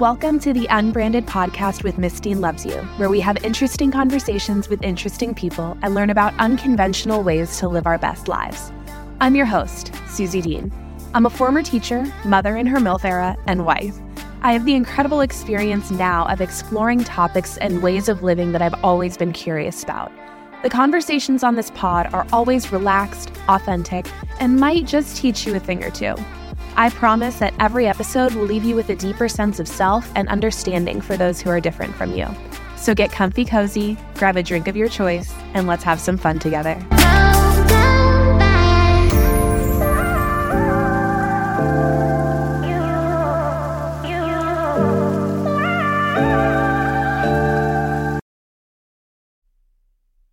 Welcome to the Unbranded Podcast with Dean Loves You, where we have interesting conversations with interesting people and learn about unconventional ways to live our best lives. I'm your host, Suzy Dean. I'm a former teacher, mother in her MILF era, and wife. I have the incredible experience now of exploring topics and ways of living that I've always been curious about. The conversations on this pod are always relaxed, authentic, and might just teach you a thing or two. I promise that every episode will leave you with a deeper sense of self and understanding for those who are different from you. So get comfy cozy, grab a drink of your choice, and let's have some fun together.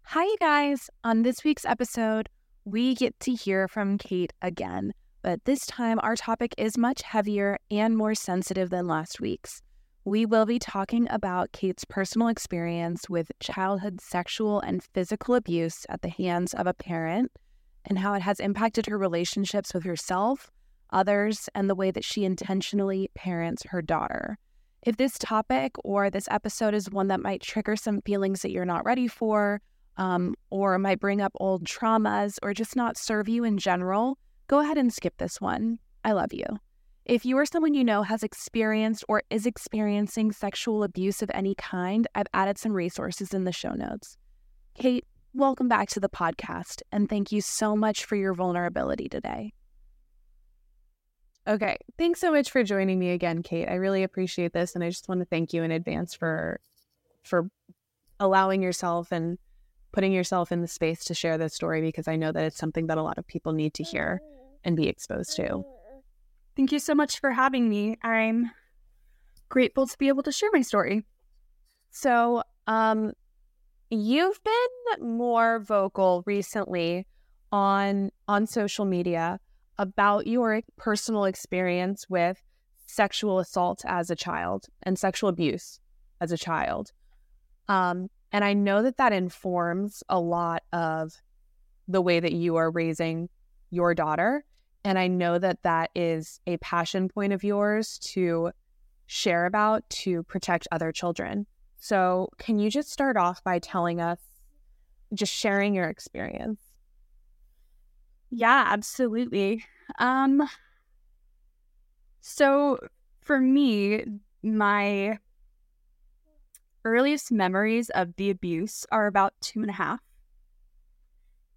Hi, you guys. On this week's episode, we get to hear from Kait again. But this time, our topic is much heavier and more sensitive than last week's. We will be talking about Kait's personal experience with childhood sexual and physical abuse at the hands of a parent and how it has impacted her relationships with herself, others, and the way that she intentionally parents her daughter. If this topic or this episode is one that might trigger some feelings that you're not ready for, um, or might bring up old traumas, or just not serve you in general, go ahead and skip this one. I love you. If you or someone you know has experienced or is experiencing sexual abuse of any kind, I've added some resources in the show notes. Kait, welcome back to the podcast, and thank you so much for your vulnerability today. Okay. Thanks so much for joining me again, Kait. I really appreciate this and I just want to thank you in advance for for allowing yourself and putting yourself in the space to share this story because I know that it's something that a lot of people need to hear and be exposed to. Thank you so much for having me. I'm grateful to be able to share my story. So, um, you've been more vocal recently on on social media about your personal experience with sexual assault as a child and sexual abuse as a child. Um, and I know that that informs a lot of the way that you are raising your daughter and I know that that is a passion point of yours to share about to protect other children. So, can you just start off by telling us, just sharing your experience? Yeah, absolutely. Um, so for me, my earliest memories of the abuse are about two and a half.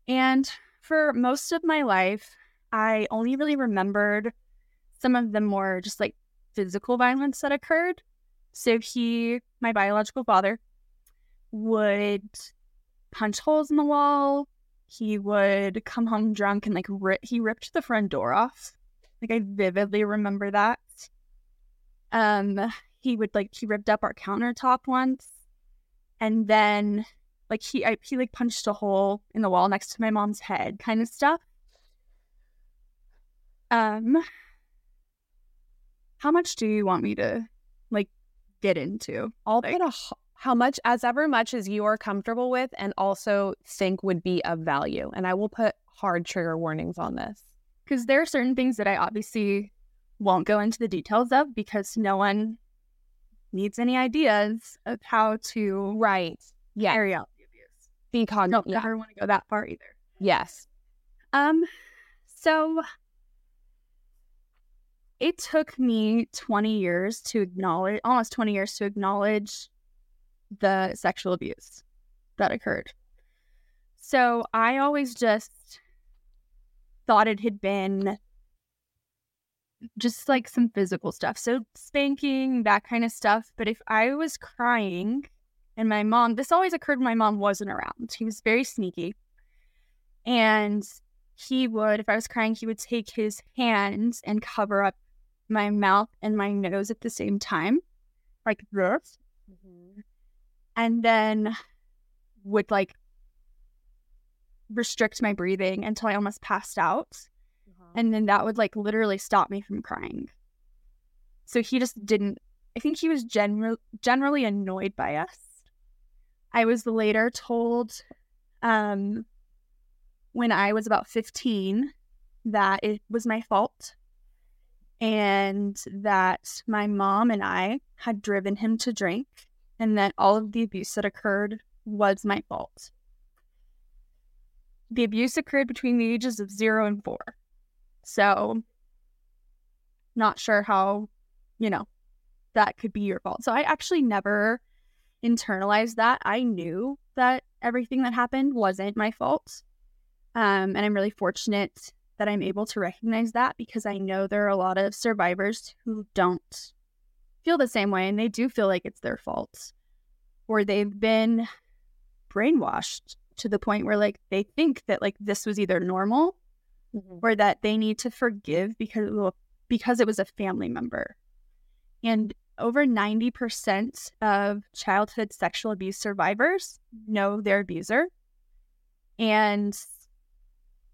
And for most of my life, I only really remembered some of the more just like physical violence that occurred. So he, my biological father, would punch holes in the wall. He would come home drunk and like rip, he ripped the front door off. Like I vividly remember that. Um, he would like he ripped up our countertop once, and then like he I, he like punched a hole in the wall next to my mom's head, kind of stuff. Um, how much do you want me to like get into? I'll put a how much as ever much as you are comfortable with and also think would be of value. And I will put hard trigger warnings on this. Because there are certain things that I obviously won't go into the details of because no one needs any ideas of how to right yeah. carry out the abuse. Be cognizant. No, yeah. I don't want to go that far either. Yes. Um. So it took me 20 years to acknowledge, almost 20 years to acknowledge the sexual abuse that occurred. So I always just thought it had been just like some physical stuff. So spanking, that kind of stuff. But if I was crying and my mom, this always occurred when my mom wasn't around. He was very sneaky. And he would, if I was crying, he would take his hands and cover up my mouth and my nose at the same time, like this. Mm-hmm. And then would like restrict my breathing until I almost passed out. Uh-huh. And then that would like literally stop me from crying. So he just didn't, I think he was general, generally annoyed by us. I was later told um, when I was about 15 that it was my fault and that my mom and I had driven him to drink, and that all of the abuse that occurred was my fault. The abuse occurred between the ages of zero and four. So, not sure how, you know, that could be your fault. So, I actually never internalized that. I knew that everything that happened wasn't my fault. Um, and I'm really fortunate that I'm able to recognize that because I know there are a lot of survivors who don't feel the same way and they do feel like it's their fault or they've been brainwashed to the point where like they think that like this was either normal mm-hmm. or that they need to forgive because because it was a family member. And over 90% of childhood sexual abuse survivors know their abuser. And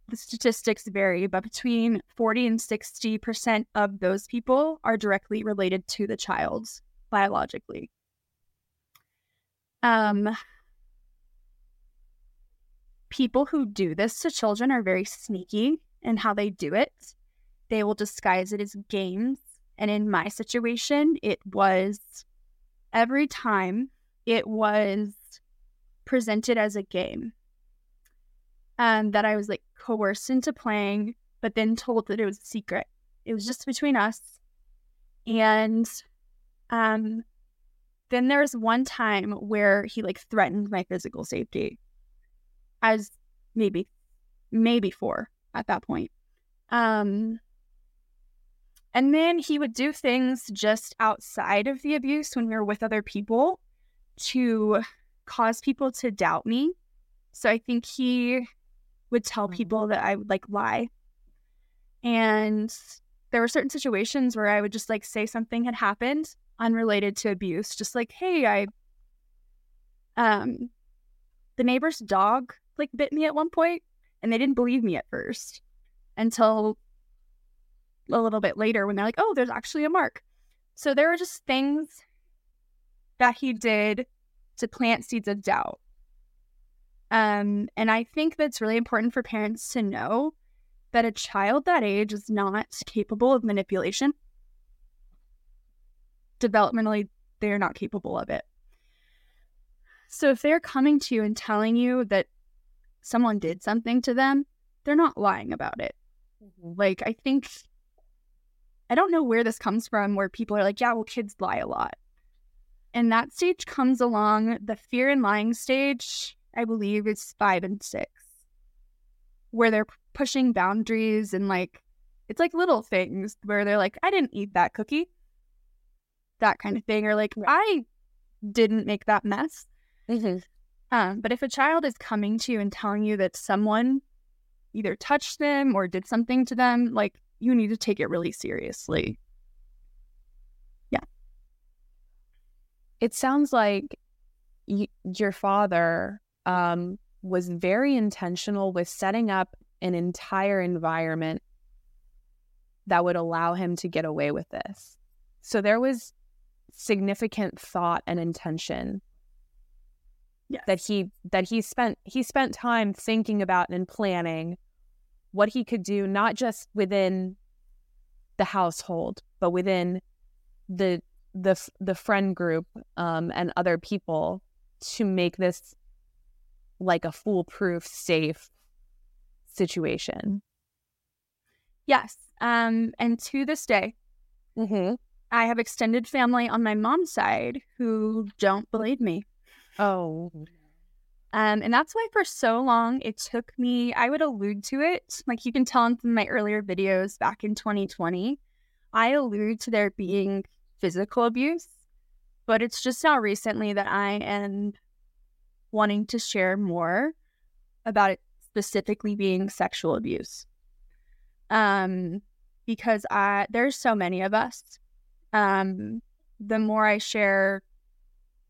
the statistics vary, but between 40 and 60% of those people are directly related to the child biologically. Um, people who do this to children are very sneaky in how they do it. They will disguise it as games. And in my situation, it was every time it was presented as a game um, that I was like coerced into playing, but then told that it was a secret. It was just between us. And um, then there was one time where he like threatened my physical safety as maybe, maybe four at that point. Um, and then he would do things just outside of the abuse when we were with other people to cause people to doubt me. So I think he would tell mm-hmm. people that I would like lie. And there were certain situations where I would just like say something had happened unrelated to abuse, just like, hey, I um the neighbor's dog like bit me at one point and they didn't believe me at first until a little bit later when they're like, oh, there's actually a mark. So there were just things that he did to plant seeds of doubt. Um, and I think that's really important for parents to know that a child that age is not capable of manipulation. Developmentally, they're not capable of it. So if they're coming to you and telling you that someone did something to them, they're not lying about it. Mm-hmm. Like, I think, I don't know where this comes from, where people are like, yeah, well, kids lie a lot. And that stage comes along the fear and lying stage I believe it's five and six, where they're pushing boundaries and like, it's like little things where they're like, I didn't eat that cookie, that kind of thing, or like, I didn't make that mess. Mm-hmm. Um, but if a child is coming to you and telling you that someone either touched them or did something to them, like, you need to take it really seriously. Yeah. It sounds like your father um, was very intentional with setting up an entire environment that would allow him to get away with this. So there was significant thought and intention yes. that he that he spent he spent time thinking about and planning what he could do not just within the household but within the the the friend group um, and other people to make this like a foolproof, safe situation. Yes. Um, and to this day, mm-hmm. I have extended family on my mom's side who don't believe me. Oh. Um, and that's why for so long it took me, I would allude to it. Like you can tell in my earlier videos back in 2020, I allude to there being physical abuse, but it's just now recently that I am wanting to share more about it specifically being sexual abuse. Um, because I there's so many of us. Um, the more I share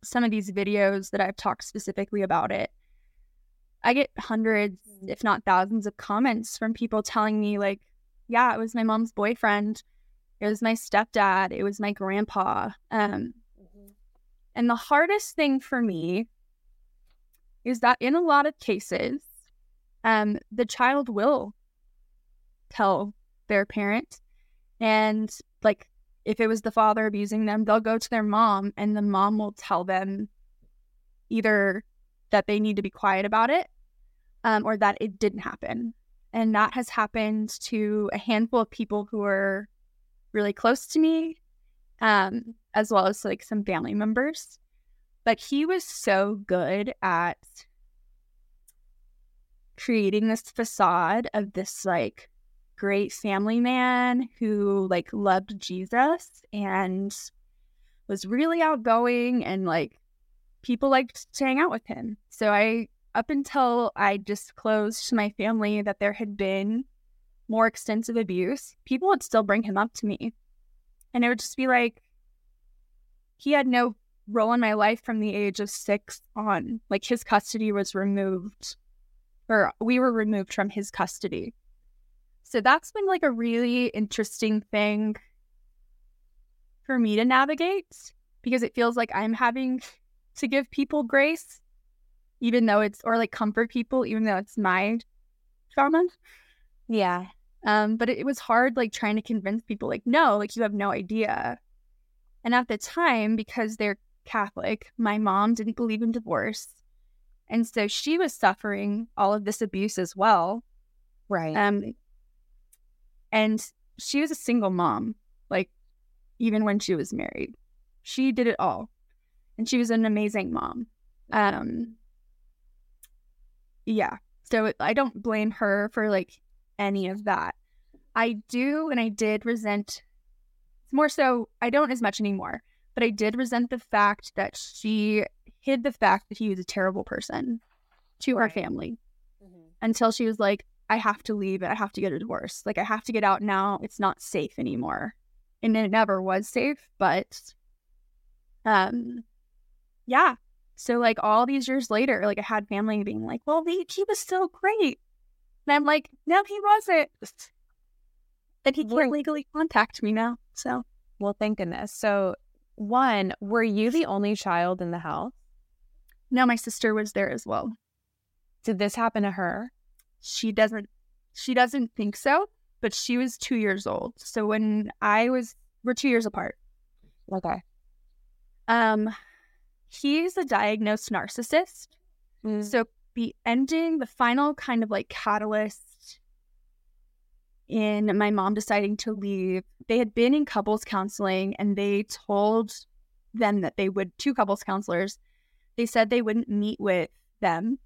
some of these videos that I've talked specifically about it, I get hundreds, if not thousands, of comments from people telling me, like, yeah, it was my mom's boyfriend, it was my stepdad, it was my grandpa. Um, mm-hmm. And the hardest thing for me is that in a lot of cases, um, the child will tell their parent. And like if it was the father abusing them, they'll go to their mom and the mom will tell them either that they need to be quiet about it um, or that it didn't happen. And that has happened to a handful of people who are really close to me, um, as well as like some family members. But he was so good at creating this facade of this like great family man who like loved Jesus and was really outgoing and like people liked to hang out with him. So I up until I disclosed to my family that there had been more extensive abuse, people would still bring him up to me. And it would just be like he had no role in my life from the age of 6 on. Like his custody was removed or we were removed from his custody. So that's been like a really interesting thing for me to navigate because it feels like I'm having to give people grace, even though it's, or like comfort people, even though it's my trauma. Yeah. Um, but it, it was hard, like trying to convince people, like, no, like you have no idea. And at the time, because they're Catholic, my mom didn't believe in divorce. And so she was suffering all of this abuse as well. Right. Um, and she was a single mom, like even when she was married. She did it all. And she was an amazing mom. Um, yeah. So I don't blame her for like any of that. I do and I did resent more so I don't as much anymore, but I did resent the fact that she hid the fact that he was a terrible person to Right. our family until she was like, I have to leave and I have to get a divorce. Like I have to get out now. It's not safe anymore. And it never was safe, but um yeah. So like all these years later, like I had family being like, Well, he, he was still great. And I'm like, No, he wasn't. And he can't legally contact me now. So Well, thank goodness. So, one, were you the only child in the house? No, my sister was there as well. Did this happen to her? she doesn't she doesn't think so but she was two years old so when i was we're two years apart Okay. um he's a diagnosed narcissist so the ending the final kind of like catalyst in my mom deciding to leave they had been in couples counseling and they told them that they would two couples counselors they said they wouldn't meet with them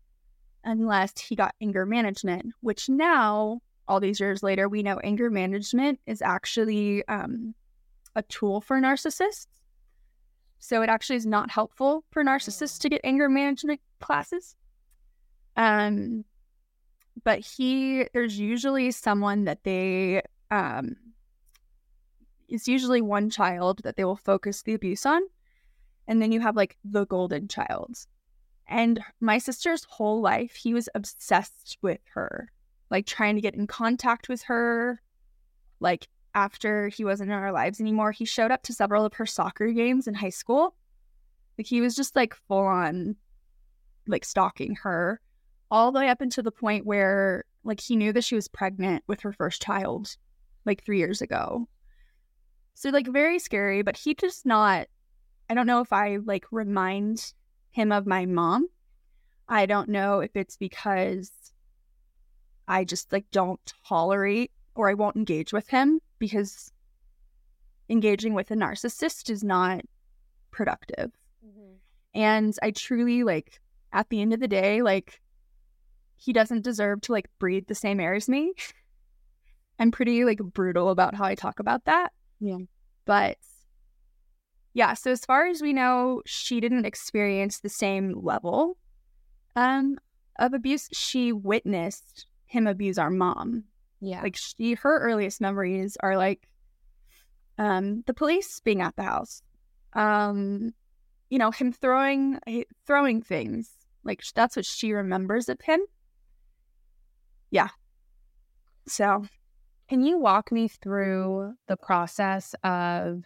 unless he got anger management which now all these years later we know anger management is actually um, a tool for narcissists. So it actually is not helpful for narcissists to get anger management classes. Um but he there's usually someone that they um it's usually one child that they will focus the abuse on and then you have like the golden child and my sister's whole life he was obsessed with her like trying to get in contact with her. Like after he wasn't in our lives anymore he showed up to several of her soccer games in high school. Like he was just like full on like stalking her all the way up until the point where like he knew that she was pregnant with her first child like three years ago. So like very scary but he just not i don't know if i like remind him of my mom. I don't know if it's because i just like don't tolerate or i won't engage with him because engaging with a narcissist is not productive. Mm-hmm. And i truly like at the end of the day like he doesn't deserve to like breathe the same air as me. I'm pretty like brutal about how i talk about that. Yeah. but yeah so as far as we know she didn't experience the same level um of abuse. She witnessed him abuse our mom. Yeah. like she her earliest memories are like um the police being at the house um you know him throwing eh, throwing things. Like that's what she remembers of him yeah so Can you walk me through the process of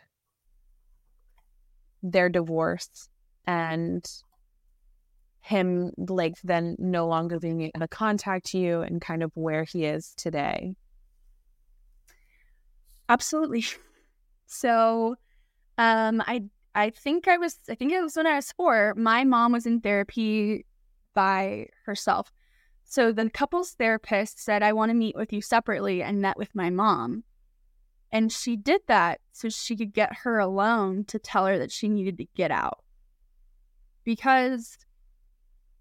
their divorce and him like then no longer being able to contact you and kind of where he is today? absolutely So, um, I I think I was I think it was when I was four. My mom was in therapy by herself. So the couple's therapist said, I want to meet with you separately and met with my mom. And she did that so she could get her alone to tell her that she needed to get out. Because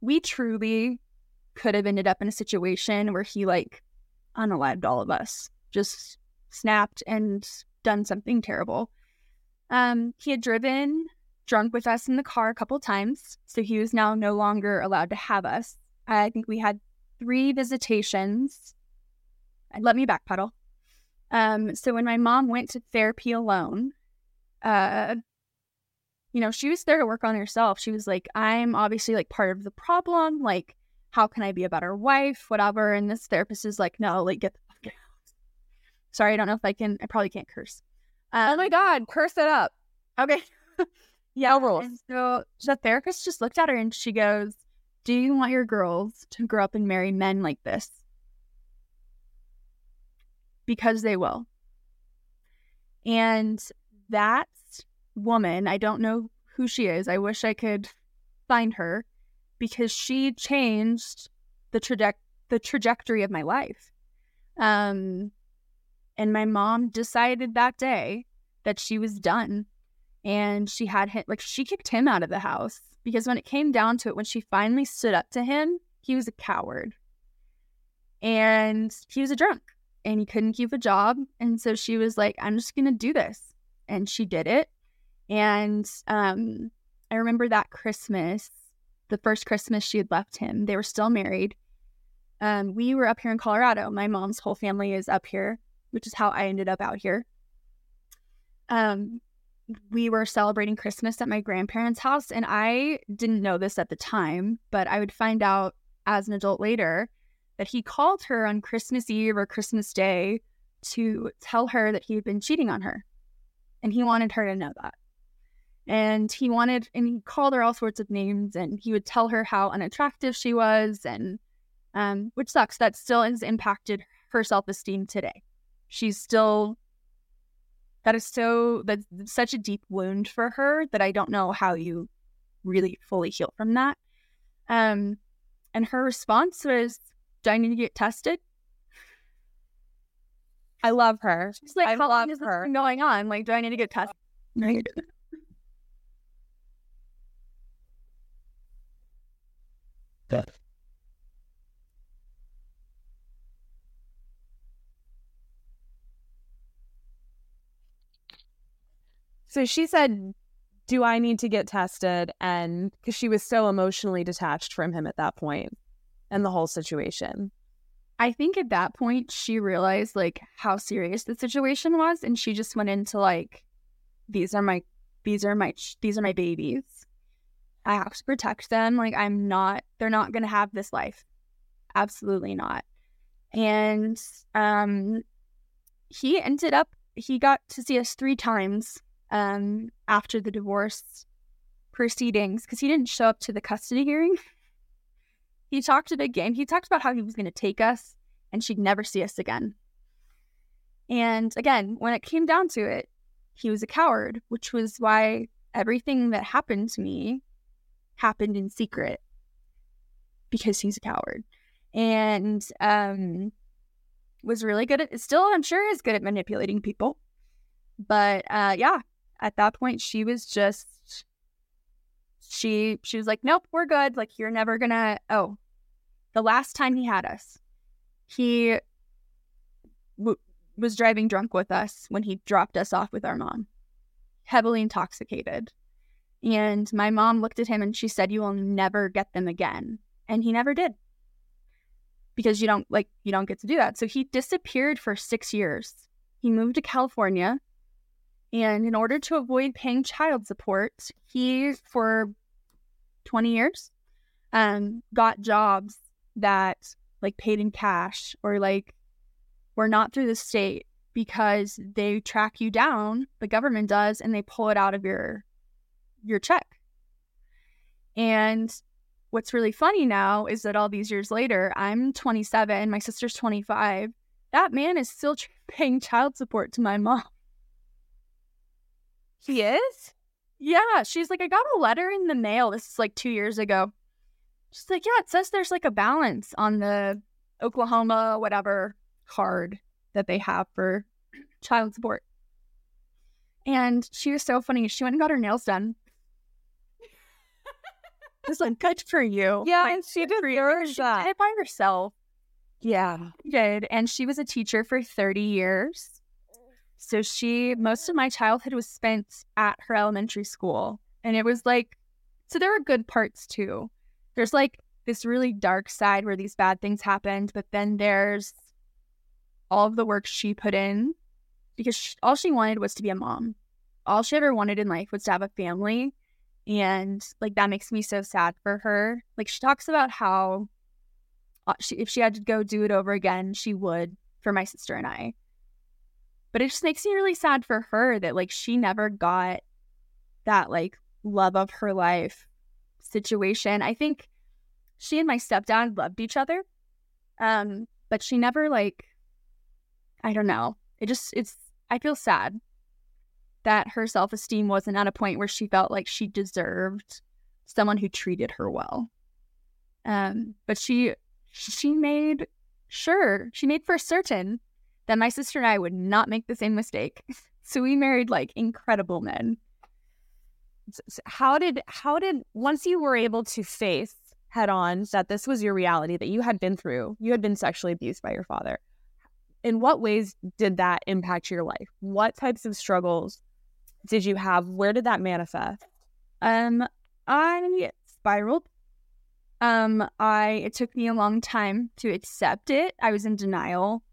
we truly could have ended up in a situation where he like unalived all of us, just snapped and done something terrible. Um, he had driven drunk with us in the car a couple times, so he was now no longer allowed to have us. I think we had three visitations. Let me backpedal. Um, so when my mom went to therapy alone, uh, you know, she was there to work on herself. She was like, I'm obviously like part of the problem. Like, how can I be a better wife? Whatever. And this therapist is like, no, like, get the fuck out. Sorry, I don't know if I can, I probably can't curse. Um, oh my God, curse it up. Okay. yeah. No rules. And so the therapist just looked at her and she goes, Do you want your girls to grow up and marry men like this? because they will. And that woman, I don't know who she is. I wish I could find her because she changed the traje- the trajectory of my life. Um and my mom decided that day that she was done and she had him like she kicked him out of the house because when it came down to it when she finally stood up to him, he was a coward. And he was a drunk and he couldn't keep a job. And so she was like, I'm just going to do this. And she did it. And um, I remember that Christmas, the first Christmas she had left him, they were still married. Um, we were up here in Colorado. My mom's whole family is up here, which is how I ended up out here. Um, we were celebrating Christmas at my grandparents' house, and I didn't know this at the time, but I would find out as an adult later that he called her on Christmas Eve or Christmas Day to tell her that he had been cheating on her. And he wanted her to know that. And he wanted, and he called her all sorts of names, and he would tell her how unattractive she was, and um, which sucks. That still has impacted her self esteem today. She's still, that is so, that's such a deep wound for her that I don't know how you really fully heal from that. Um, and her response was, do I need to get tested? I love her. She's like, I how long is this been going on? Like, do I need to get tested? No, you So she said, Do I need to get tested? And because she was so emotionally detached from him at that point and the whole situation. I think at that point she realized like how serious the situation was and she just went into like these are my these are my these are my babies. I have to protect them. Like I'm not they're not going to have this life. Absolutely not. And um he ended up he got to see us 3 times um after the divorce proceedings cuz he didn't show up to the custody hearing. He talked a big game. He talked about how he was going to take us and she'd never see us again. And again, when it came down to it, he was a coward, which was why everything that happened to me happened in secret because he's a coward. And um was really good at still I'm sure is good at manipulating people. But uh yeah, at that point she was just she she was like, Nope, we're good. Like you're never gonna oh, the last time he had us, he w- was driving drunk with us when he dropped us off with our mom, heavily intoxicated. And my mom looked at him and she said, You will never get them again. And he never did because you don't like, you don't get to do that. So he disappeared for six years. He moved to California. And in order to avoid paying child support, he, for 20 years, um, got jobs that like paid in cash or like were not through the state because they track you down, the government does, and they pull it out of your your check. And what's really funny now is that all these years later, I'm 27, my sister's 25. That man is still paying child support to my mom. He is? Yeah. She's like, I got a letter in the mail. This is like two years ago. She's like, yeah, it says there's like a balance on the Oklahoma, whatever card that they have for child support. And she was so funny. She went and got her nails done. It's like good for you. Yeah, Like, and she you. She that. did it by herself. Yeah. She did, and she was a teacher for 30 years. So she most of my childhood was spent at her elementary school. And it was like so there were good parts too. There's like this really dark side where these bad things happened, but then there's all of the work she put in because sh all she wanted was to be a mom. All she ever wanted in life was to have a family. And like that makes me so sad for her. Like she talks about how uh, she, if she had to go do it over again, she would for my sister and I. But it just makes me really sad for her that like she never got that like love of her life situation. I think she and my stepdad loved each other. Um, but she never like I don't know. It just it's I feel sad that her self-esteem wasn't at a point where she felt like she deserved someone who treated her well. Um, but she she made sure she made for certain that my sister and I would not make the same mistake. So we married like incredible men. S- s- How did how did once you were able to face head on that this was your reality that you had been through, you had been sexually abused by your father. In what ways did that impact your life? What types of struggles did you have? Where did that manifest? Um, I spiraled. Um, I it took me a long time to accept it. I was in denial.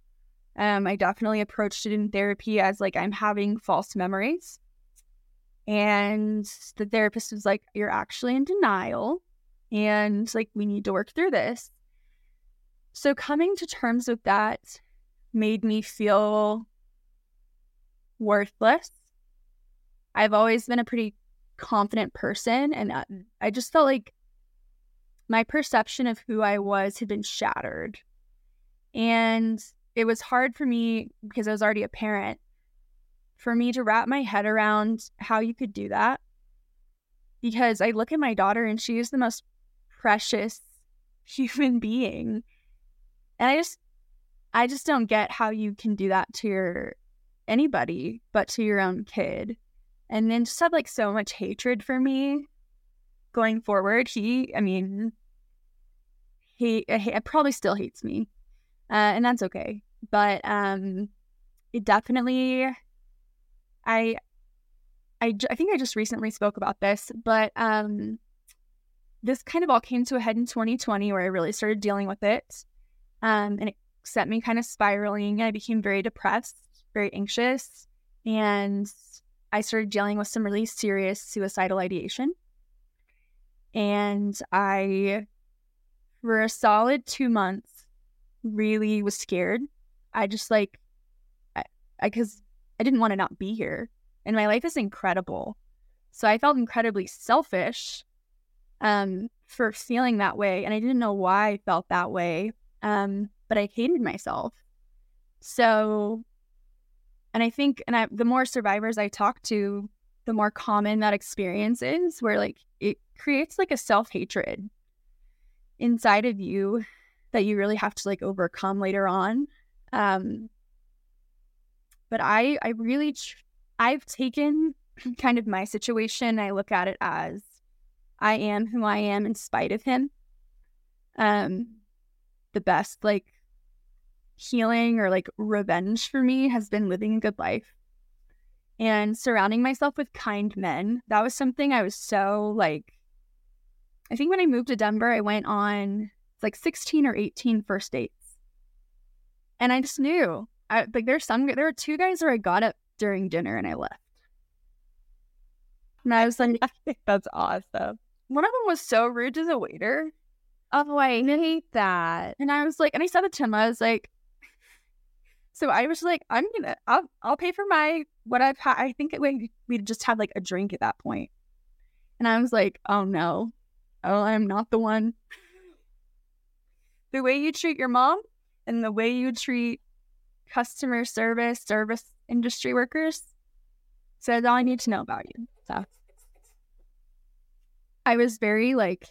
Um, I definitely approached it in therapy as like I'm having false memories. And the therapist was like, You're actually in denial. And like, we need to work through this. So coming to terms with that made me feel worthless. I've always been a pretty confident person, and I- I just felt like my perception of who I was had been shattered. And it was hard for me because I was already a parent for me to wrap my head around how you could do that. Because I look at my daughter and she is the most precious human being. And I just I just don't get how you can do that to your anybody but to your own kid. And then just have like so much hatred for me going forward. He, I mean, he, he probably still hates me, uh, and that's okay. But um, it definitely, I, I, I think I just recently spoke about this, but um, this kind of all came to a head in 2020 where I really started dealing with it, um, and it set me kind of spiraling. I became very depressed, very anxious, and I started dealing with some really serious suicidal ideation. And I, for a solid two months, really was scared. I just like, I, because I didn't want to not be here. And my life is incredible. So I felt incredibly selfish um, for feeling that way. And I didn't know why I felt that way. Um, but I hated myself. So and I think, and I, the more survivors I talk to, the more common that experience is where like it creates like a self hatred inside of you that you really have to like overcome later on. Um, but I, I really, tr- I've taken kind of my situation. I look at it as I am who I am in spite of him. Um, the best like healing or like revenge for me has been living a good life and surrounding myself with kind men. That was something I was so like, I think when I moved to Denver, I went on like 16 or 18 first dates. And I just knew, I, like, there's some, there were two guys where I got up during dinner and I left. And I was like, I think that's awesome. one of them was so rude to the waiter. Oh, I hate that. And I was like, and I said it to him, I was like, so I was like, I'm gonna, I'll, I'll pay for my what I've had. I think it, we we just had like a drink at that point. point, and I was like, oh no, oh I'm not the one. The way you treat your mom and the way you treat customer service, service industry workers, that's all I need to know about you. So I was very like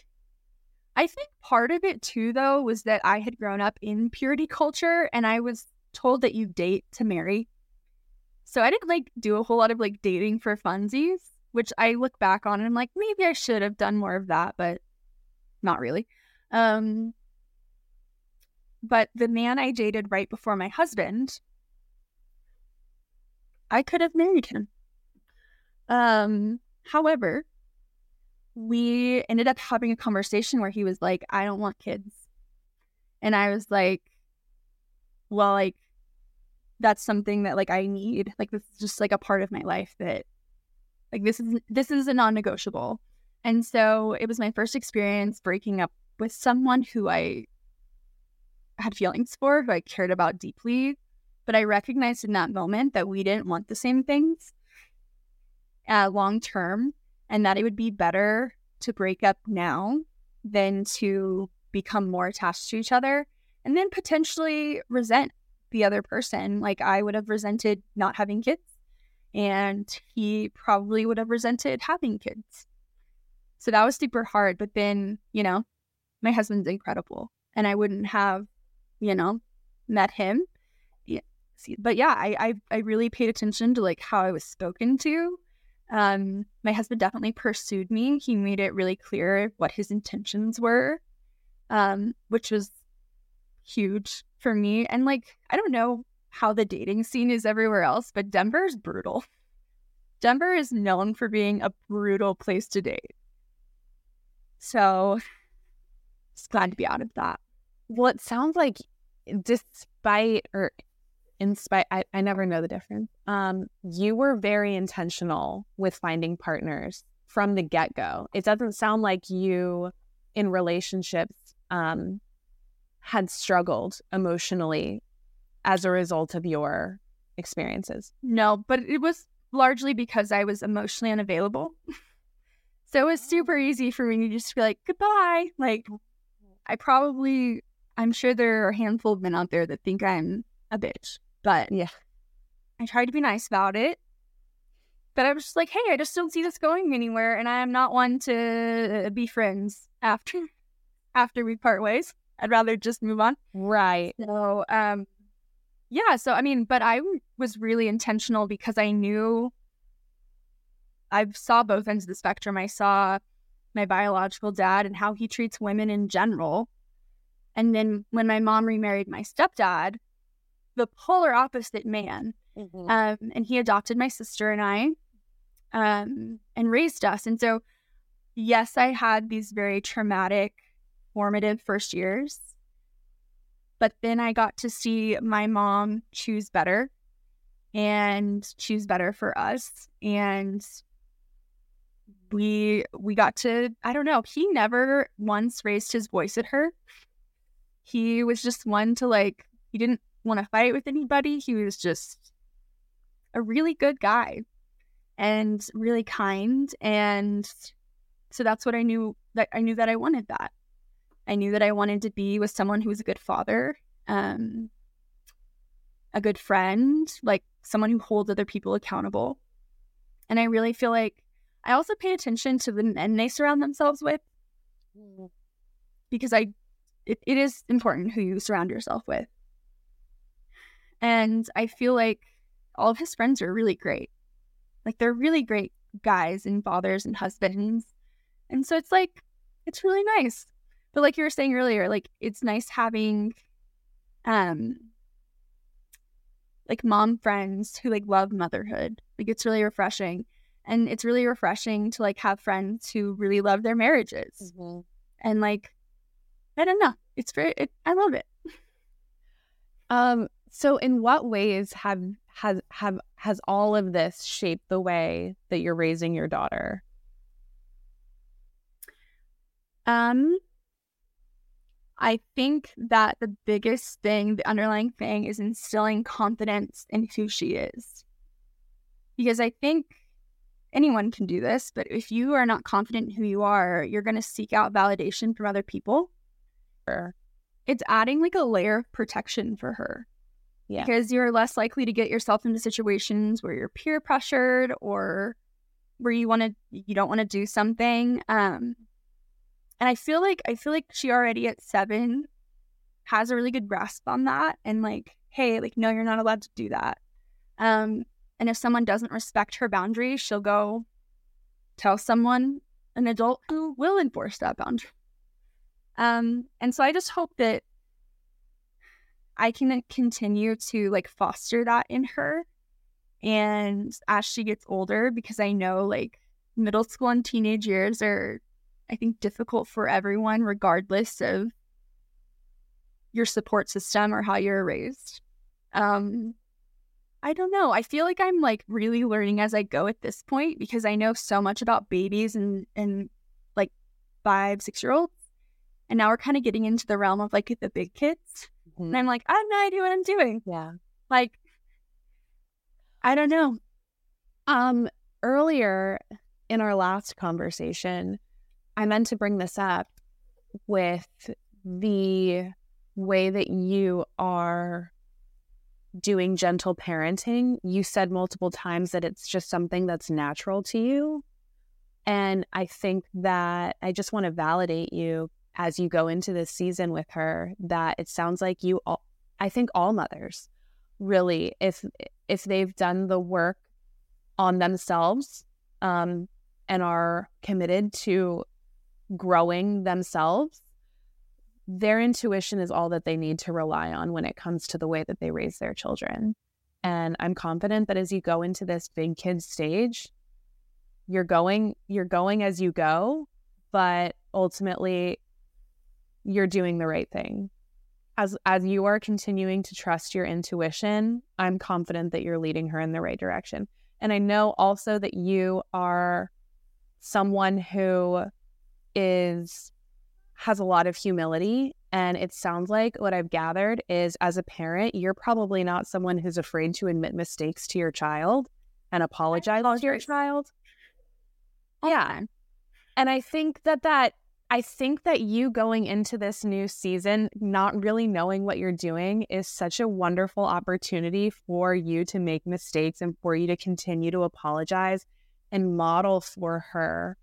I think part of it too though was that I had grown up in purity culture and I was told that you date to marry. So I didn't like do a whole lot of like dating for funsies, which I look back on and I'm like, maybe I should have done more of that, but not really. Um, but the man I dated right before my husband, I could have married him. Um, however, we ended up having a conversation where he was like, I don't want kids. And I was like, well, like, that's something that like I need. Like this is just like a part of my life that like this is this is a non-negotiable. And so it was my first experience breaking up with someone who I had feelings for, who I cared about deeply. But I recognized in that moment that we didn't want the same things uh, long term and that it would be better to break up now than to become more attached to each other and then potentially resent the other person. Like I would have resented not having kids, and he probably would have resented having kids. So that was super hard. But then, you know, my husband's incredible, and I wouldn't have, you know, met him. Yeah. But yeah, I, I I really paid attention to like how I was spoken to. Um, my husband definitely pursued me. He made it really clear what his intentions were, um, which was huge for me. And like, I don't know how the dating scene is everywhere else, but Denver is brutal. Denver is known for being a brutal place to date. So, just glad to be out of that. Well, it sounds like despite or in spite, I, I never know the difference. Um, you were very intentional with finding partners from the get go. It doesn't sound like you in relationships um, had struggled emotionally as a result of your experiences? No, but it was largely because I was emotionally unavailable. so it was super easy for me to just be like, goodbye. Like, I probably, I'm sure there are a handful of men out there that think I'm a bitch, but yeah, I tried to be nice about it. But I was just like, hey, I just don't see this going anywhere, and I am not one to be friends after after we part ways. I'd rather just move on. Right. So, um, yeah. So, I mean, but I was really intentional because I knew I saw both ends of the spectrum. I saw my biological dad and how he treats women in general. And then when my mom remarried my stepdad, the polar opposite man. Mm-hmm. Um, and he adopted my sister and I um, and raised us. And so, yes, I had these very traumatic formative first years. But then I got to see my mom choose better and choose better for us. And we we got to I don't know, he never once raised his voice at her. He was just one to like he didn't want to fight with anybody. He was just a really good guy and really kind and so that's what I knew that I knew that I wanted that. I knew that I wanted to be with someone who was a good father, um, a good friend, like someone who holds other people accountable. And I really feel like I also pay attention to the men they surround themselves with mm. because I it, it is important who you surround yourself with. And I feel like all of his friends are really great. Like they're really great guys and fathers and husbands. And so it's like it's really nice but like you were saying earlier, like it's nice having um like mom friends who like love motherhood. Like it's really refreshing. And it's really refreshing to like have friends who really love their marriages. Mm-hmm. And like I don't know. It's very it, I love it. Um so in what ways have has have has all of this shaped the way that you're raising your daughter? Um I think that the biggest thing, the underlying thing, is instilling confidence in who she is. Because I think anyone can do this, but if you are not confident in who you are, you're going to seek out validation from other people. It's adding like a layer of protection for her. Yeah. Because you're less likely to get yourself into situations where you're peer pressured or where you want to you don't want to do something. Um and I feel like I feel like she already at 7 has a really good grasp on that and like hey, like no you're not allowed to do that. Um and if someone doesn't respect her boundaries, she'll go tell someone an adult who will enforce that boundary. Um, and so I just hope that I can continue to like foster that in her. And as she gets older, because I know like middle school and teenage years are, I think, difficult for everyone, regardless of your support system or how you're raised. Um, I don't know. I feel like I'm like really learning as I go at this point because I know so much about babies and and like five, six year olds. And now we're kind of getting into the realm of like the big kids. Mm-hmm. And I'm like, I have no idea what I'm doing. Yeah. Like, I don't know. Um, earlier in our last conversation, I meant to bring this up with the way that you are doing gentle parenting. You said multiple times that it's just something that's natural to you. And I think that I just want to validate you as you go into this season with her that it sounds like you all, I think all mothers really if if they've done the work on themselves um, and are committed to growing themselves their intuition is all that they need to rely on when it comes to the way that they raise their children. And i'm confident that as you go into this big kid stage you're going you're going as you go but ultimately you're doing the right thing. As as you are continuing to trust your intuition i'm confident that you're leading her in the right direction. And i know also that you are someone who is has a lot of humility. And it sounds like what i've gathered is as a parent you're probably not someone who's afraid to admit mistakes to your child and apologize to your child. Oh, yeah. And i think that that I think that you going into this new season, not really knowing what you're doing, is such a wonderful opportunity for you to make mistakes and for you to continue to apologize and model for her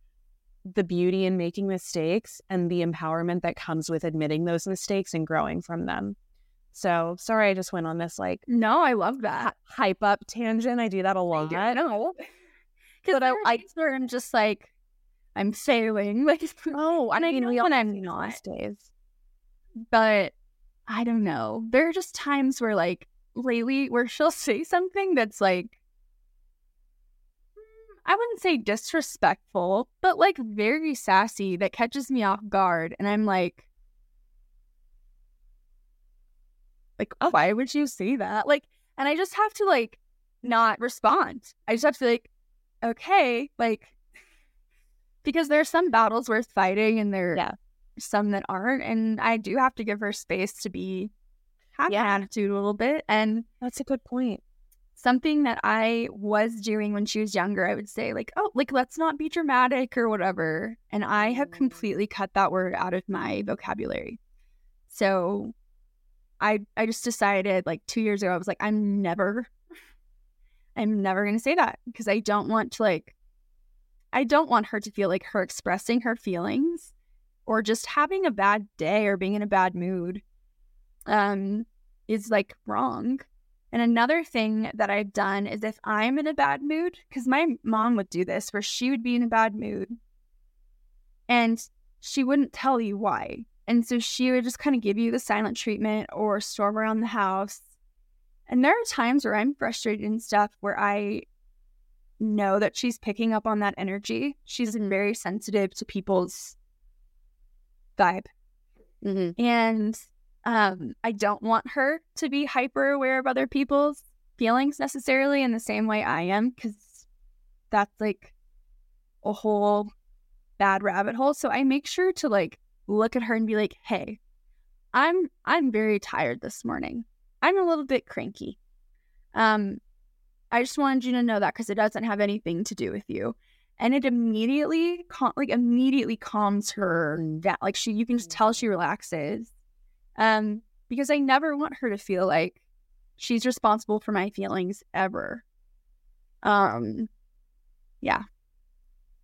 the beauty in making mistakes and the empowerment that comes with admitting those mistakes and growing from them. So sorry, I just went on this like no, I love that hype up tangent. I do that a lot. No, because I, I, I'm just like I'm failing. Like, oh, and I mean, we when I'm not. days. But I don't know. There are just times where, like, lately, where she'll say something that's like, I wouldn't say disrespectful, but like very sassy that catches me off guard. And I'm like, like, oh, why would you say that? Like, and I just have to like not respond. I just have to be like, okay, like, because there's some battles worth fighting and there yeah. are some that aren't. And I do have to give her space to be have yeah. an attitude a little bit. And that's a good point. Something that I was doing when she was younger, I would say, like, oh, like, let's not be dramatic or whatever. And I have mm. completely cut that word out of my vocabulary. So I I just decided like two years ago, I was like, I'm never, I'm never gonna say that because I don't want to like I don't want her to feel like her expressing her feelings or just having a bad day or being in a bad mood um, is like wrong. And another thing that I've done is if I'm in a bad mood, because my mom would do this where she would be in a bad mood and she wouldn't tell you why. And so she would just kind of give you the silent treatment or storm around the house. And there are times where I'm frustrated and stuff where I know that she's picking up on that energy. She's very sensitive to people's vibe. Mm-hmm. And um, I don't want her to be hyper aware of other people's feelings necessarily in the same way I am, because that's like a whole bad rabbit hole. So I make sure to like look at her and be like, hey, I'm I'm very tired this morning. I'm a little bit cranky. Um, I just wanted you to know that because it doesn't have anything to do with you. And it immediately, cal- like immediately calms her down. Like she, you can just tell she relaxes. Um, because I never want her to feel like she's responsible for my feelings ever. Um, yeah.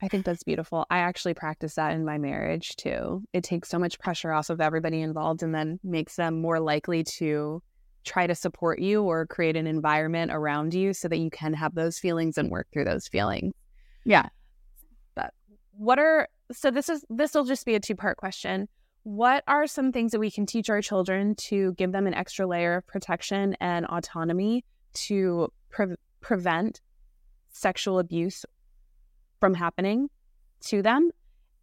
I think that's beautiful. I actually practice that in my marriage too. It takes so much pressure off of everybody involved and then makes them more likely to try to support you or create an environment around you so that you can have those feelings and work through those feelings. Yeah. But what are so this is this will just be a two-part question. What are some things that we can teach our children to give them an extra layer of protection and autonomy to pre- prevent sexual abuse from happening to them?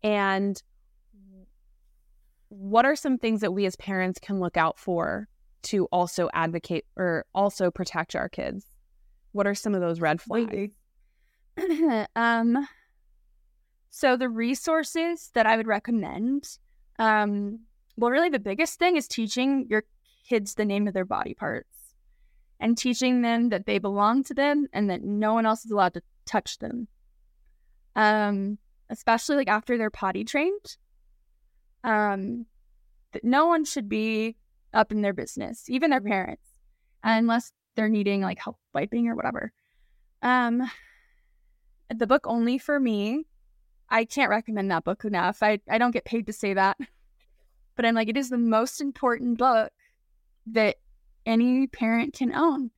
And what are some things that we as parents can look out for to also advocate or also protect our kids? What are some of those red flags? um, so the resources that I would recommend, um, well, really the biggest thing is teaching your kids the name of their body parts and teaching them that they belong to them and that no one else is allowed to touch them. Um, especially like after they're potty trained. Um, that no one should be up in their business, even their parents, unless they're needing like help wiping or whatever. Um, the book only for me. I can't recommend that book enough. I, I don't get paid to say that. But I'm like, it is the most important book that any parent can own.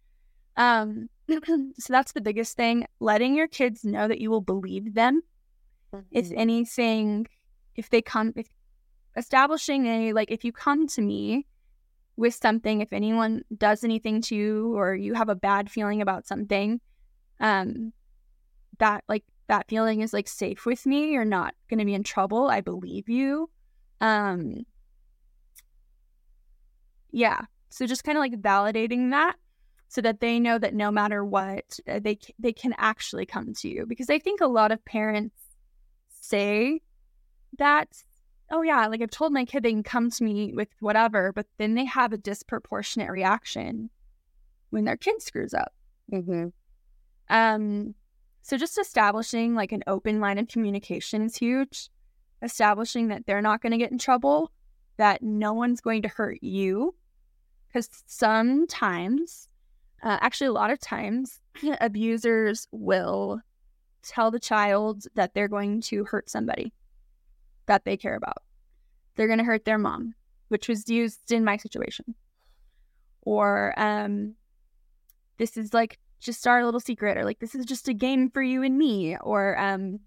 Um, so that's the biggest thing. Letting your kids know that you will believe them. Mm-hmm. If anything, if they come, if establishing a like, if you come to me with something, if anyone does anything to you or you have a bad feeling about something, um, that like that feeling is like safe with me. You're not going to be in trouble. I believe you. Um, yeah. So just kind of like validating that so that they know that no matter what, uh, they they can actually come to you because I think a lot of parents say that oh yeah, like I've told my kid they can come to me with whatever, but then they have a disproportionate reaction when their kid screws up. Mm-hmm. Um, so just establishing like an open line of communication is huge. Establishing that they're not going to get in trouble, that no one's going to hurt you. Because sometimes, uh, actually, a lot of times, abusers will tell the child that they're going to hurt somebody that they care about. They're going to hurt their mom, which was used in my situation. Or um, this is like just our little secret or like this is just a game for you and me or um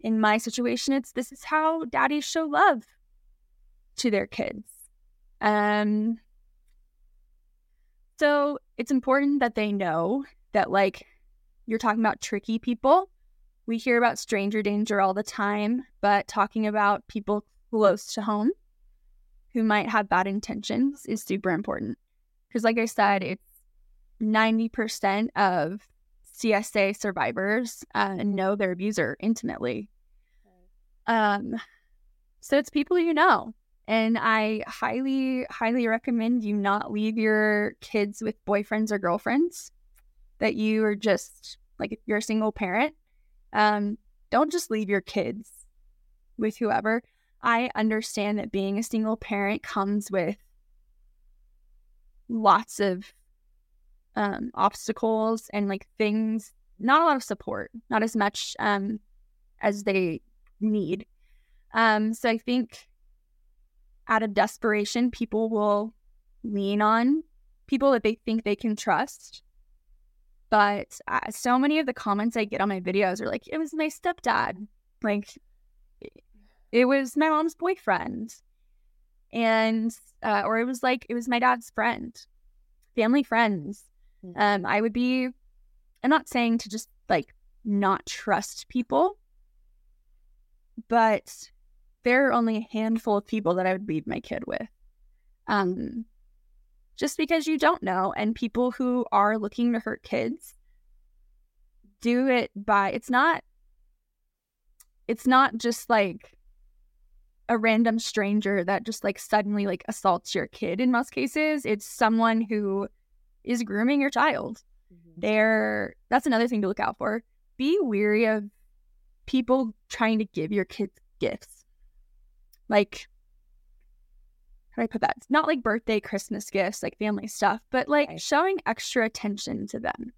in my situation it's this is how daddies show love to their kids um so it's important that they know that like you're talking about tricky people we hear about stranger danger all the time but talking about people close to home who might have bad intentions is super important because like i said it's 90% of CSA survivors uh, know their abuser intimately. Um, so it's people you know. And I highly, highly recommend you not leave your kids with boyfriends or girlfriends, that you are just like if you're a single parent, um, don't just leave your kids with whoever. I understand that being a single parent comes with lots of um, obstacles and like things, not a lot of support, not as much um, as they need. Um, so I think out of desperation, people will lean on people that they think they can trust. But uh, so many of the comments I get on my videos are like, it was my stepdad. Like, it was my mom's boyfriend. And, uh, or it was like, it was my dad's friend, family friends. Mm-hmm. Um, I would be, I'm not saying to just like not trust people, but there are only a handful of people that I would leave my kid with. Um, just because you don't know, and people who are looking to hurt kids do it by it's not it's not just like a random stranger that just like suddenly like assaults your kid in most cases it's someone who is grooming your child. Mm-hmm. There, that's another thing to look out for. Be weary of people trying to give your kids gifts. Like, how do I put that? It's not like birthday, Christmas gifts, like family stuff, but like Right. showing extra attention to them.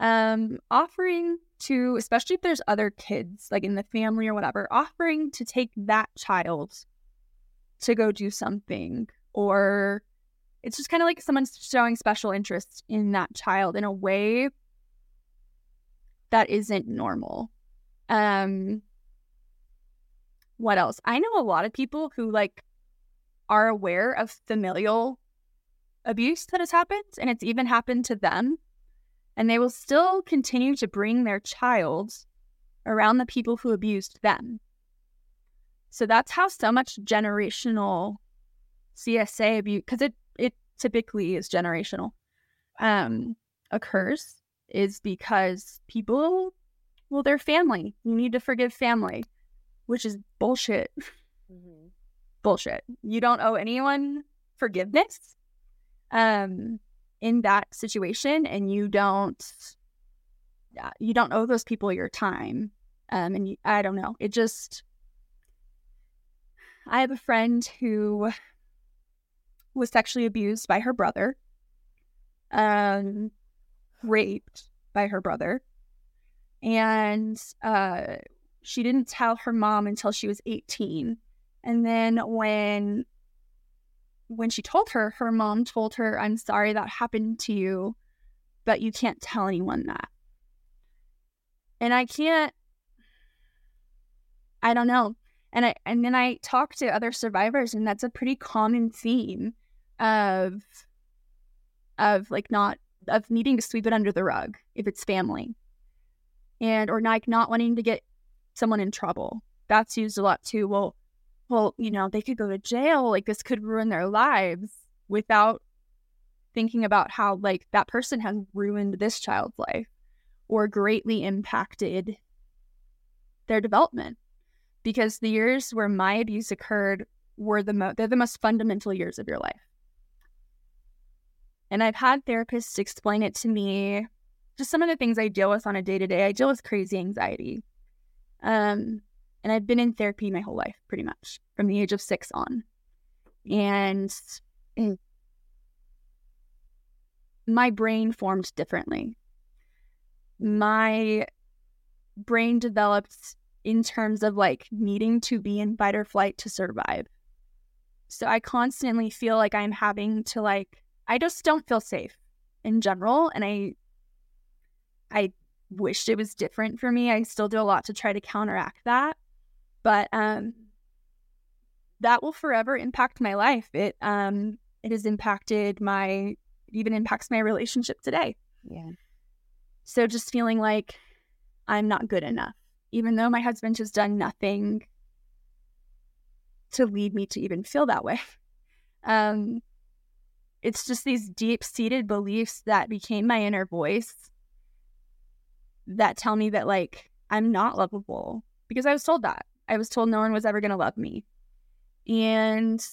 Um, offering to, especially if there's other kids like in the family or whatever, offering to take that child to go do something, or it's just kind of like someone's showing special interest in that child in a way that isn't normal. Um, what else? I know a lot of people who like are aware of familial abuse that has happened and it's even happened to them and they will still continue to bring their child around the people who abused them. So that's how so much generational CSA abuse because it it typically is generational um occurs is because people well they're family. You need to forgive family, which is bullshit. Bullshit. You don't owe anyone forgiveness um in that situation and you don't you don't owe those people your time. Um and you, I don't know. It just I have a friend who was sexually abused by her brother. Um raped by her brother. And uh she didn't tell her mom until she was 18 and then when when she told her, her mom told her, "I'm sorry that happened to you, but you can't tell anyone that." And I can't I don't know. And I and then I talk to other survivors and that's a pretty common theme of of like not of needing to sweep it under the rug if it's family. And or like not wanting to get someone in trouble. That's used a lot too. Well, well, you know, they could go to jail. Like this could ruin their lives without thinking about how like that person has ruined this child's life or greatly impacted their development. Because the years where my abuse occurred were the most they're the most fundamental years of your life. And I've had therapists explain it to me, just some of the things I deal with on a day to day. I deal with crazy anxiety. Um, and I've been in therapy my whole life, pretty much from the age of six on. And my brain formed differently. My brain developed in terms of like needing to be in fight or flight to survive. So I constantly feel like I'm having to like, I just don't feel safe in general. And I, I wished it was different for me. I still do a lot to try to counteract that but um that will forever impact my life. It um it has impacted my it even impacts my relationship today. Yeah. so just feeling like i'm not good enough even though my husband has done nothing to lead me to even feel that way. Um it's just these deep seated beliefs that became my inner voice that tell me that like i'm not lovable because i was told that I was told no one was ever going to love me. And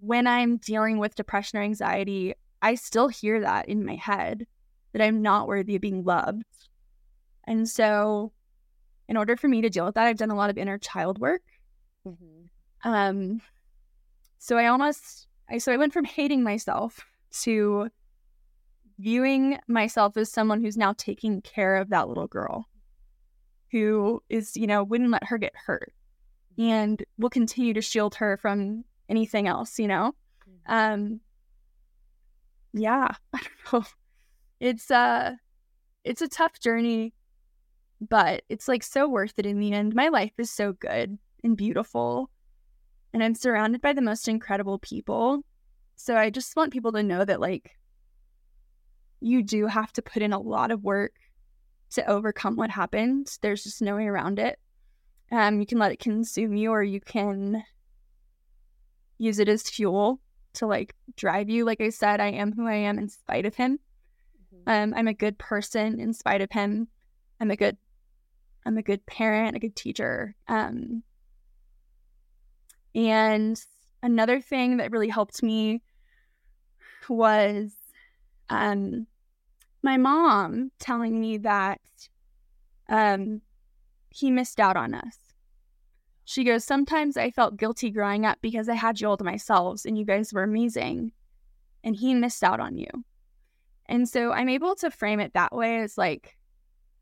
when I'm dealing with depression or anxiety, I still hear that in my head that I'm not worthy of being loved. And so, in order for me to deal with that, I've done a lot of inner child work. Um, so I almost, I so I went from hating myself to viewing myself as someone who's now taking care of that little girl who is, you know, wouldn't let her get hurt and will continue to shield her from anything else, you know? Um yeah, I don't know. It's uh it's a tough journey, but it's like so worth it in the end. My life is so good and beautiful. And I'm surrounded by the most incredible people. So I just want people to know that like you do have to put in a lot of work to overcome what happened. There's just no way around it. Um, you can let it consume you, or you can use it as fuel to like drive you. Like I said, I am who I am in spite of him. Um, I'm a good person in spite of him. I'm a good, I'm a good parent, a good teacher. Um, and another thing that really helped me was um, my mom telling me that um, he missed out on us. She goes, Sometimes I felt guilty growing up because I had you all to myself and you guys were amazing. And he missed out on you. And so I'm able to frame it that way as like,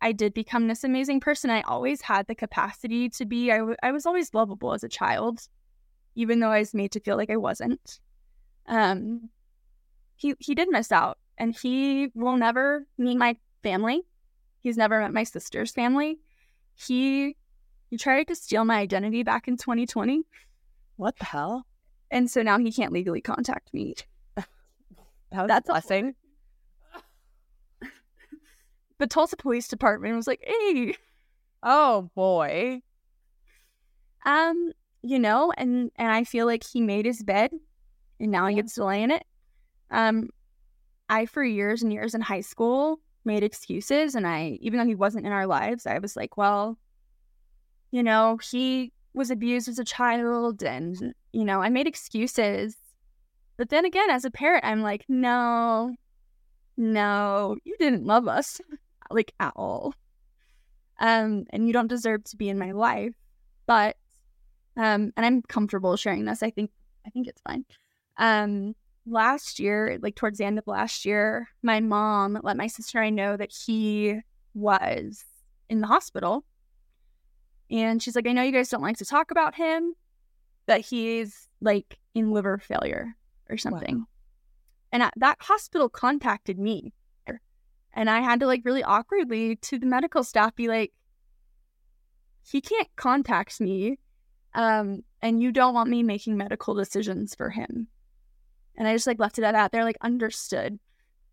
I did become this amazing person. I always had the capacity to be, I, w- I was always lovable as a child, even though I was made to feel like I wasn't. Um, he, he did miss out and he will never meet my family. He's never met my sister's family. He he tried to steal my identity back in 2020. What the hell? And so now he can't legally contact me. That's a blessing. The Tulsa Police Department was like, "Hey, Oh boy. um, you know," and and I feel like he made his bed, and now he Yeah. gets to lay in it. Um, I for years and years in high school made excuses, and I even though he wasn't in our lives, I was like, well, you know, he was abused as a child, and you know, I made excuses. But then again, as a parent, I'm like, no, no, you didn't love us, like at all. Um, and you don't deserve to be in my life. But um, and I'm comfortable sharing this. I think I think it's fine. Um, last year, like towards the end of last year, my mom let my sister and I know that he was in the hospital. And she's like, I know you guys don't like to talk about him, but he's like in liver failure or something. And I, that hospital contacted me. And I had to like really awkwardly to the medical staff be like, he can't contact me. Um, and you don't want me making medical decisions for him. And I just like left it at that. They're like, understood.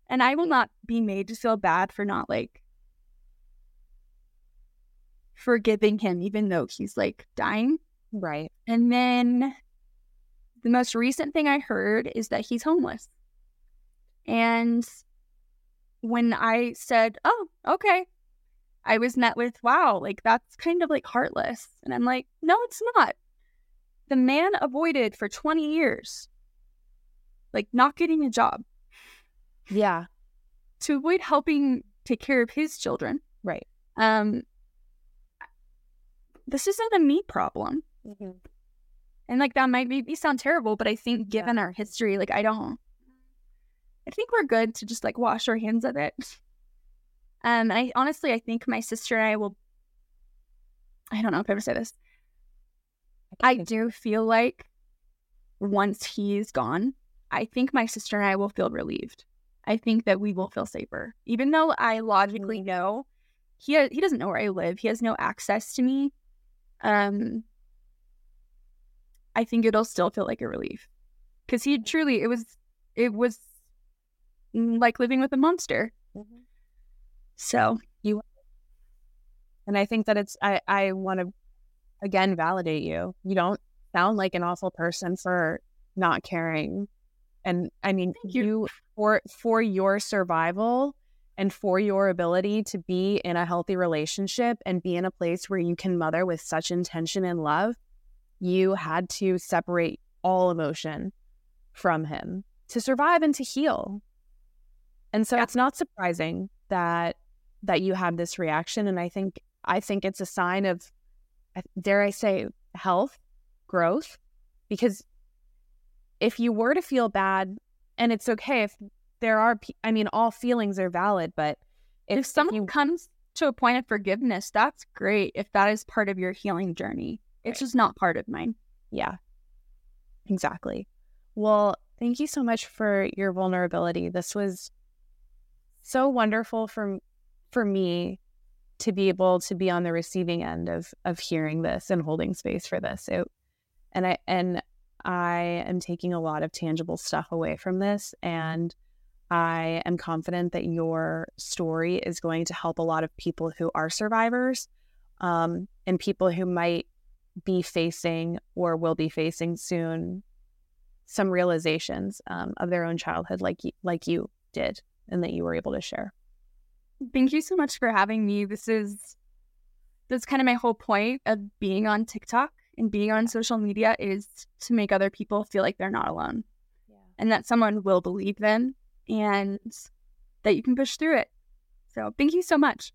And I will not be made to feel bad for not like forgiving him, even though he's like dying. Right. And then the most recent thing I heard is that he's homeless. And when I said, oh, okay, I was met with, wow, like that's kind of like heartless. And I'm like, no, it's not. The man avoided for 20 years, like not getting a job Yeah. to avoid helping take care of his children. Right. Um, this isn't a me problem. And like that might maybe sound terrible, but I think given our history, like I don't I think we're good to just like wash our hands of it. Um and I honestly I think my sister and I will I don't know if I ever say this. I do feel like once he's gone, I think my sister and I will feel relieved. I think that we will feel safer. Even though I logically know he ha- he doesn't know where I live. He has no access to me. Um I think it'll still feel like a relief because he truly it was it was mm, like living with a monster. So you And I think that it's I I want to again validate you. You don't sound like an awful person for not caring. And I mean you. you. for for your survival and for your ability to be in a healthy relationship and be in a place where you can mother with such intention and love, you had to separate all emotion from him to survive and to heal. And so Yeah. it's not surprising that that you had this reaction and I think I think it's a sign of dare I say health, growth because if you were to feel bad and it's okay if there are, I mean all feelings are valid but if, if, someone you comes to a point of forgiveness, that's great. If that is part of your healing journey, it's Right. just not part of mine. yeah exactly well thank you so much for your vulnerability this was so wonderful for for me to be able to be on the receiving end of of hearing this and holding space for this it, and i and i am taking a lot of tangible stuff away from this and i am confident that your story is going to help a lot of people who are survivors um, and people who might be facing or will be facing soon some realizations um, of their own childhood like y- like you did and that you were able to share. Thank you so much for having me. This is that's kind of my whole point of being on TikTok and being on social media is to make other people feel like they're not alone and that someone will believe them and that you can push through it. So, thank you so much.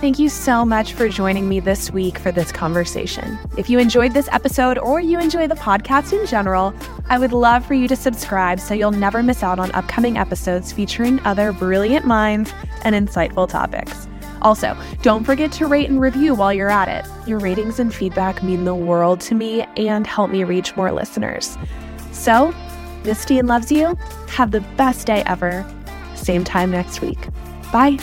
Thank you so much for joining me this week for this conversation. If you enjoyed this episode or you enjoy the podcast in general, I would love for you to subscribe so you'll never miss out on upcoming episodes featuring other brilliant minds and insightful topics. Also, don't forget to rate and review while you're at it. Your ratings and feedback mean the world to me and help me reach more listeners. So, Miss Dean loves you. Have the best day ever. Same time next week. Bye.